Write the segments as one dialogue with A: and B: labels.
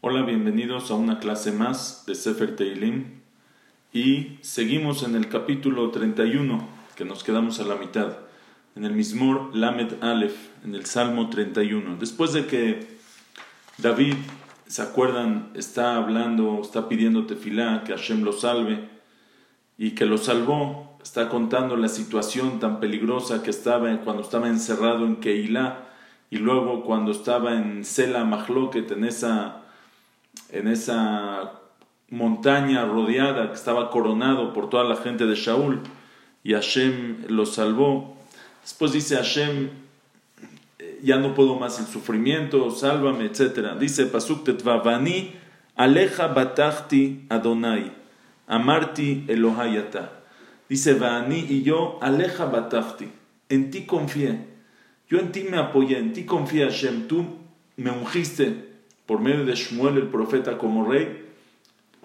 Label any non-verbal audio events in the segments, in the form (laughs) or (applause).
A: Hola, bienvenidos a una clase más de Sefer Teilim y seguimos en el capítulo 31 que nos quedamos a la mitad, en el Mismor Lamed Aleph, en el Salmo 31. Después de que David, ¿se acuerdan? Está hablando, está pidiendo tefilá, que Hashem lo salve y que lo salvó, está contando la situación tan peligrosa que estaba cuando estaba encerrado en Keilah y luego cuando estaba en Sela Mahloket, en esa en esa montaña rodeada que estaba coronado por toda la gente de Shaul y Hashem lo salvó. Después dice Hashem, ya no puedo más el sufrimiento, sálvame, etc. Dice Pasuk Tetvavani, Aleja batachti Adonai, amarti Elohayata. Dice Vani y yo, Aleja batachti, en ti confié, yo en ti me apoyé, en ti confié Hashem, tú me ungiste por medio de Shmuel el profeta como rey,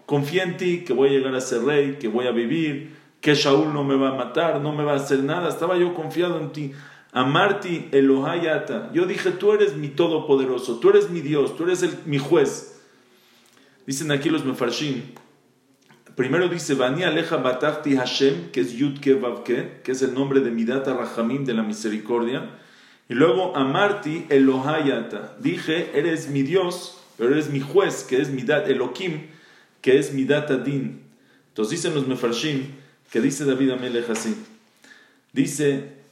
A: confía en ti que voy a llegar a ser rey, que voy a vivir, que Shaul no me va a matar, no me va a hacer nada, estaba yo confiado en ti. Amarti Elohayata, yo dije, tú eres mi todopoderoso, tú eres mi Dios, tú eres el, mi juez. Dicen aquí los mefarshim, primero dice, Vani Aleja Batachti Hashem, que es Yud Vavke, que es el nombre de Midata Rahamim de la misericordia, y luego Amarti Elohayata. Dije, eres mi Dios, pero eres mi juez, que es mi dat Elohim, que es mi dat Adin. Entonces dicen los Mefarshim, que dice David Amelech así. Dice,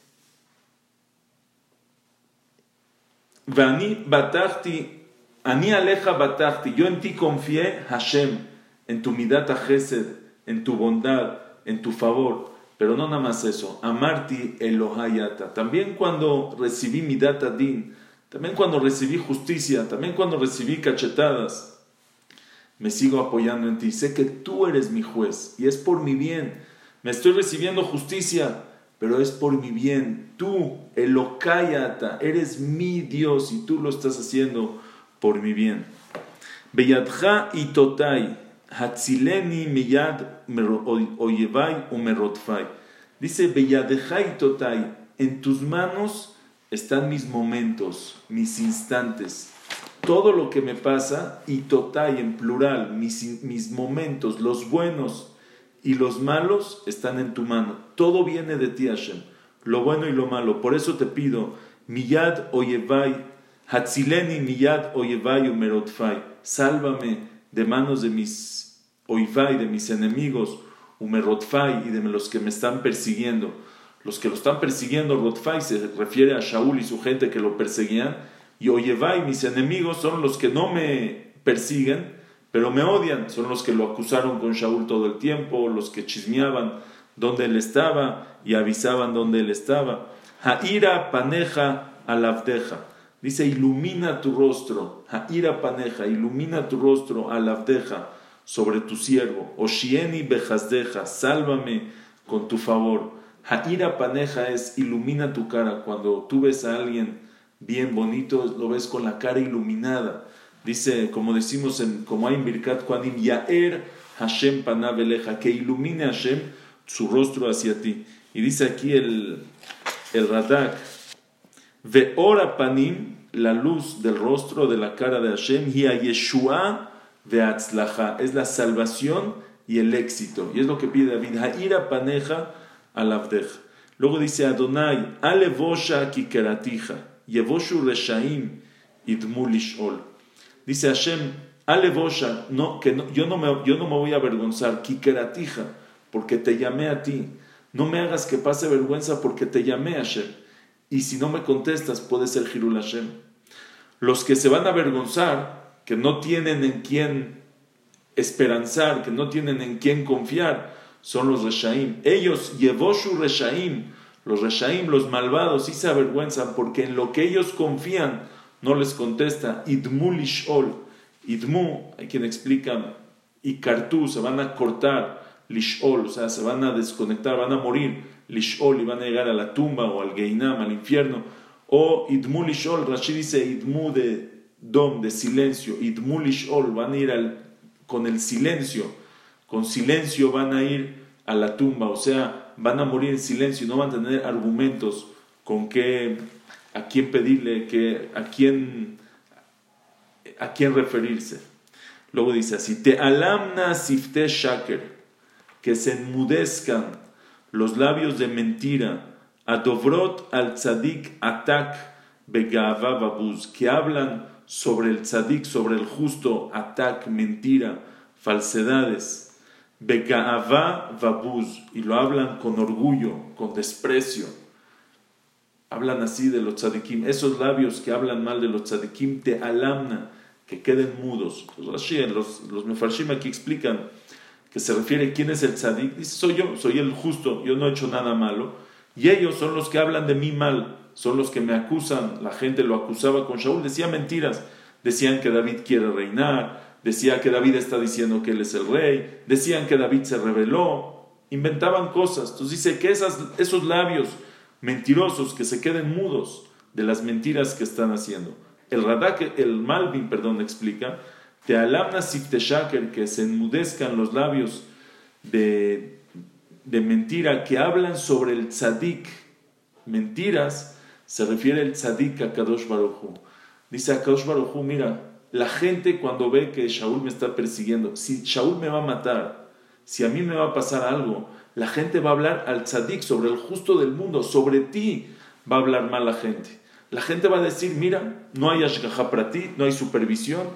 A: Vani batachti, ani aleja batachti, yo en ti confié, Hashem, en tu midata Gesed, en tu bondad, en tu favor. Pero no nada más eso, amarti Elohayata. También cuando recibí mi data din, también cuando recibí justicia, también cuando recibí cachetadas, me sigo apoyando en ti. Sé que tú eres mi juez y es por mi bien. Me estoy recibiendo justicia, pero es por mi bien. Tú, Elokayata, eres mi Dios y tú lo estás haciendo por mi bien. Beyadja y. Hatzileni miyad oyevai umerotfai. Dice Beyadejai totai, en tus manos están mis momentos, mis instantes. Todo lo que me pasa, y totai en plural, mis, mis momentos, los buenos y los malos están en tu mano. Todo viene de ti, Hashem, lo bueno y lo malo. Por eso te pido, miyad oyevai, hatzileni miyad oyevai umerotfai. Sálvame de manos de mis oivai, de mis enemigos, umerotfai, y de los que me están persiguiendo. Los que lo están persiguiendo, Rotfai se refiere a Shaul y su gente que lo perseguían, y Oyevai, mis enemigos, son los que no me persiguen, pero me odian, son los que lo acusaron con Shaul todo el tiempo, los que chismeaban dónde él estaba y avisaban dónde él estaba. Haira paneja alavdeja. Dice, ilumina tu rostro. Haira paneja, ilumina tu rostro alavdeja sobre tu siervo. Oshieni bejasdeja, sálvame con tu favor. Haira paneja es ilumina tu cara. Cuando tú ves a alguien bien bonito, lo ves con la cara iluminada. Dice, como decimos en, como hay en Birkat Kuanim, Yaer Hashem panabeleja, que ilumine Hashem su rostro hacia ti. Y dice aquí el, el Radak, Veora panim, la luz del rostro de la cara de Hashem, y a Yeshua veatzlaja, es la salvación y el éxito. Y es lo que pide David, Ha'ira paneja alavdeja. Luego dice Adonai, alevosha kikeratija, yevoshu reshaim idmulishol. Dice Hashem, alevosha, no, que no, yo, no me, yo no me voy a avergonzar, kikeratija, porque te llamé a ti. No me hagas que pase vergüenza porque te llamé Hashem. Y si no me contestas, puede ser Hirul Hashem. Los que se van a avergonzar, que no tienen en quién esperanzar, que no tienen en quién confiar, son los Reshaim. Ellos, Yevoshu Reshaim, los Reshaim, los malvados, sí se avergüenzan porque en lo que ellos confían no les contesta. Idmu Lishol. Idmu, hay quien explica, y Kartu, se van a cortar. Lishol, o sea, se van a desconectar, van a morir. Lishol y van a llegar a la tumba o al Geinam, al infierno. O Idmu Lishol, Rashi dice Idmu de dom, de silencio. Idmu Lishol, van a ir con el silencio. Con silencio van a ir a la tumba, o sea, van a morir en silencio, no van a tener argumentos con qué, a quién pedirle, que, a quién, a quién referirse. Luego dice así, te alamna sifte shaker, que se enmudezcan los labios de mentira, adovrot al tzadik atak begava babuz, que hablan sobre el tzadik, sobre el justo, atak, mentira, falsedades, begava babuz, y lo hablan con orgullo, con desprecio. Hablan así de los tzadikim, esos labios que hablan mal de los tzadikim, te alamna, que queden mudos. Los, los, los mefarshim aquí explican que se refiere quién es el tzadik. Dice, soy yo, soy el justo, yo no he hecho nada malo. Y ellos son los que hablan de mí mal, son los que me acusan. La gente lo acusaba con Shaul, decía mentiras. Decían que David quiere reinar, decía que David está diciendo que él es el rey, decían que David se rebeló, inventaban cosas. Entonces dice que esos labios mentirosos que se queden mudos de las mentiras que están haciendo. El Radak, el Malvin, perdón, explica, te alamna shaker, que se enmudezcan los labios de, de mentira, que hablan sobre el tzadik. Mentiras, se refiere el tzadik a Kadosh Baruchu. Dice a Kadosh Baruchu, mira, la gente cuando ve que Shaul me está persiguiendo, si Shaul me va a matar, si a mí me va a pasar algo, la gente va a hablar al tzadik, sobre el justo del mundo, sobre ti va a hablar mal la gente. La gente va a decir, mira, no hay ashgaha para ti, no hay supervisión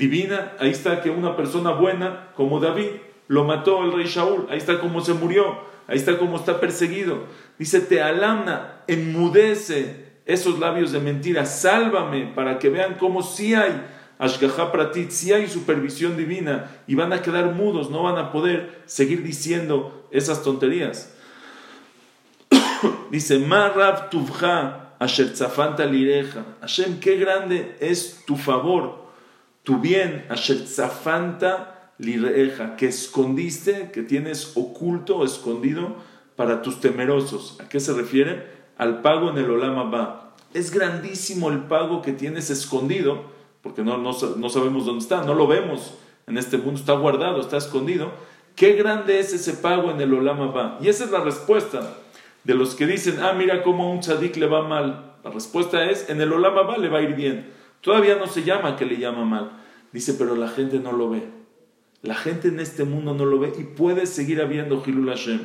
A: divina. Ahí está que una persona buena como David lo mató el rey Shaul. Ahí está cómo se murió. Ahí está cómo está perseguido. Dice, te alamna, enmudece esos labios de mentira. Sálvame para que vean cómo sí hay ashgaha para ti, sí hay supervisión divina y van a quedar mudos, no van a poder seguir diciendo esas tonterías. (coughs) Dice, Marab Tuvja Asher lireja. Hashem, qué grande es tu favor, tu bien. Asher Tzafanta lireja, que escondiste, que tienes oculto, escondido para tus temerosos. ¿A qué se refiere? Al pago en el Olama Ba. Es grandísimo el pago que tienes escondido, porque no, no, sabemos dónde está, no lo vemos en este mundo, está guardado, está escondido. Qué grande es ese pago en el Olama Ba. Y esa es la respuesta de los que dicen, ah, mira cómo un tzadik le va mal. La respuesta es, en el Olama va le va a ir bien. Todavía no se llama que le llama mal. Dice, pero la gente no lo ve. La gente en este mundo no lo ve y puede seguir habiendo Hilul Hashem.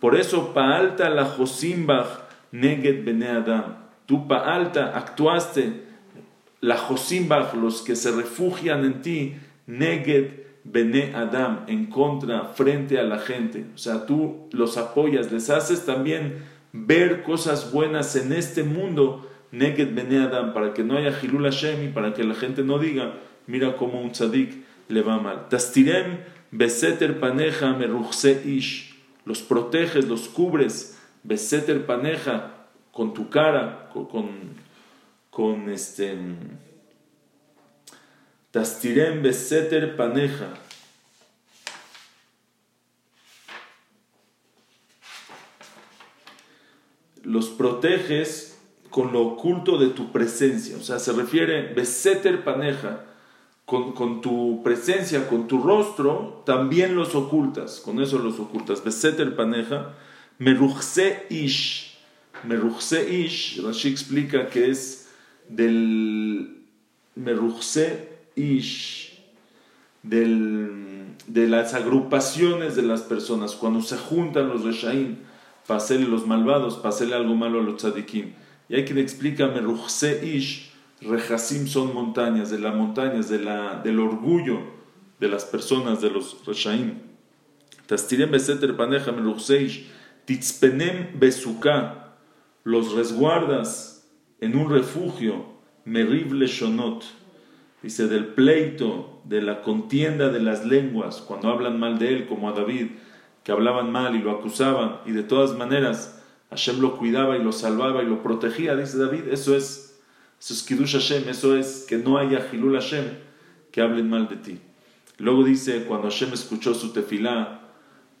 A: Por eso, Pa'alta la Josimbach Neget Bene Adam. Tú, Pa'alta, actuaste. La Josimbach, los que se refugian en ti, Neget Bene Adam, en contra, frente a la gente. O sea, tú los apoyas, les haces también ver cosas buenas en este mundo, Neged Bene Adam, para que no haya Hilul Hashem y para que la gente no diga, mira cómo un tzadik le va mal. Tastirem Beseter Paneja Meruchse Ish. Los proteges, los cubres, Beseter Paneja, con tu cara, con, con este Tastirem beseter paneja. Los proteges con lo oculto de tu presencia. O sea, se refiere beseter paneja. Con, con, tu presencia, con tu rostro, también los ocultas. Con eso los ocultas. Beseter paneja. Meruchse ish. Meruchse ish. Rashi explica que es del Meruchse ish, de las agrupaciones de las personas, cuando se juntan los reshaim para hacerle los malvados, para hacerle algo malo a los tzadikim. Y hay quien explica, Meruchse ish, rejasim son montañas, de las montañas, de la, del orgullo de las personas, de los reshaim. Tastirem beseter paneja ish, titzpenem besuka, los resguardas en un refugio, meriv leshonot dice, del pleito, de la contienda de las lenguas, cuando hablan mal de él, como a David, que hablaban mal y lo acusaban, y de todas maneras Hashem lo cuidaba y lo salvaba y lo protegía, dice David, eso es, eso es Hashem, eso es que no haya Hilul Hashem que hablen mal de ti. Luego dice, cuando Hashem escuchó su tefilá,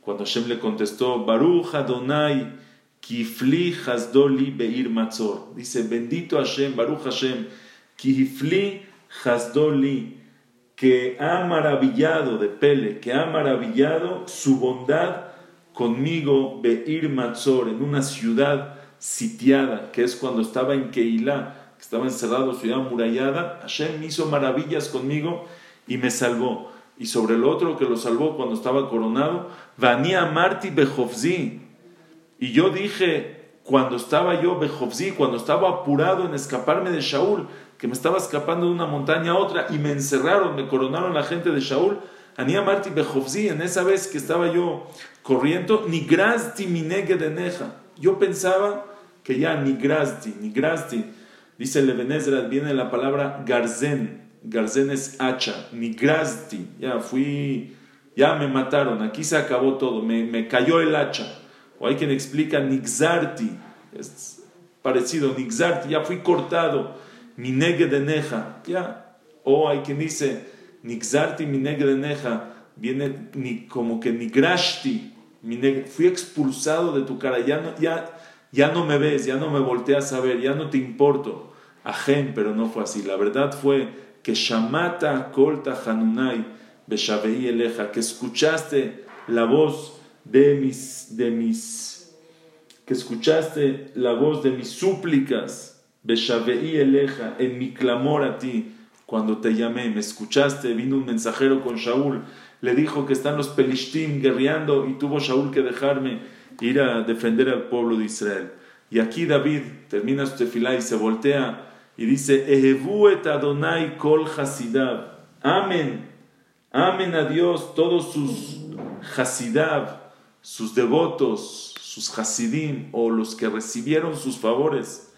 A: cuando Hashem le contestó, Baruch Adonai, Kifli Hasdoli Beir Matzor. Dice, bendito Hashem, Baruch Hashem, Kifli Hasdoli, que ha maravillado de Pele, que ha maravillado su bondad conmigo, Beir Matzor, en una ciudad sitiada, que es cuando estaba en Keilah, que estaba encerrado, ciudad murallada, Hashem hizo maravillas conmigo y me salvó. Y sobre el otro que lo salvó cuando estaba coronado, Vania Marti Bejovzi. Y yo dije, cuando estaba yo Bejovzi, cuando estaba apurado en escaparme de Shaul, que me estaba escapando de una montaña a otra y me encerraron, me coronaron la gente de Shaul, Ania Marti Bejovzi, en esa vez que estaba yo corriendo, ni grasti de neja. Yo pensaba que ya ni grasti, ni grasti, dice Levenezra, viene la palabra garzen, garzen es hacha, ni grasti, ya fui, ya me mataron, aquí se acabó todo, me, me cayó el hacha. O hay quien explica nixarti, es parecido, nixarti, ya fui cortado, mi de neja, ya. O hay quien dice, Nixarti mi de neja, viene ni, como que nigrashti, fui expulsado de tu cara, ya no, ya, ya no me ves, ya no me volteas a ver, ya no te importo. Ajem, pero no fue así. La verdad fue que Shamata Kolta Hanunai Beshavei Eleja, que escuchaste la voz de mis, de mis, que escuchaste la voz de mis súplicas, Beshavei Eleja, en mi clamor a ti cuando te llamé, me escuchaste, vino un mensajero con Shaul, le dijo que están los Pelishtim guerreando y tuvo Shaul que dejarme ir a defender al pueblo de Israel. Y aquí David termina su tefilá y se voltea y dice, et Adonai kol hasidab. Amén. Amén a Dios todos sus hasidab, sus devotos, sus hasidim o los que recibieron sus favores.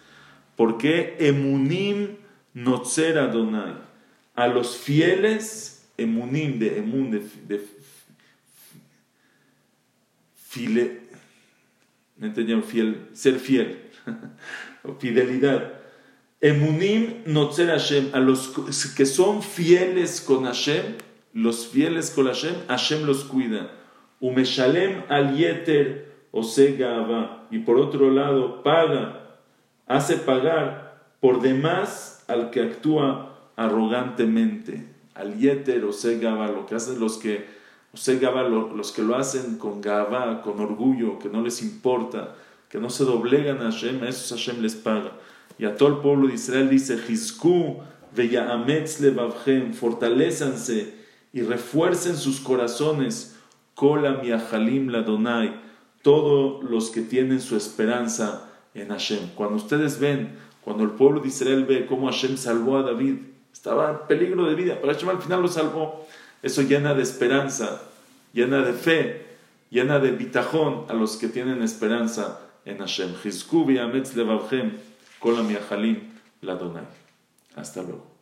A: Porque emunim Notzer Adonai, a los fieles, emunim de emun, de, file, ¿me entendieron? Fiel, ser fiel, (laughs) fidelidad. Emunim Notzer Hashem, a los que son fieles con Hashem, los fieles con Hashem, Hashem los cuida. Umeshalem al yeter osega y por otro lado paga, hace pagar por demás al que actúa arrogantemente, al yeter o gaba, lo que hacen los que, o los que lo hacen con gaba, con orgullo, que no les importa, que no se doblegan a Hashem, a esos Hashem les paga. Y a todo el pueblo de Israel dice, Jizku veyametz levavchem, fortalezanse y refuercen sus corazones, kola miahalim ladonai, todos los que tienen su esperanza en Hashem. Cuando ustedes ven cuando el pueblo de Israel ve cómo Hashem salvó a David, estaba en peligro de vida, pero Hashem al final lo salvó. Eso llena de esperanza, llena de fe, llena de bitajón a los que tienen esperanza en Hashem. Hizku Ametz levavchem, kol la Hasta luego.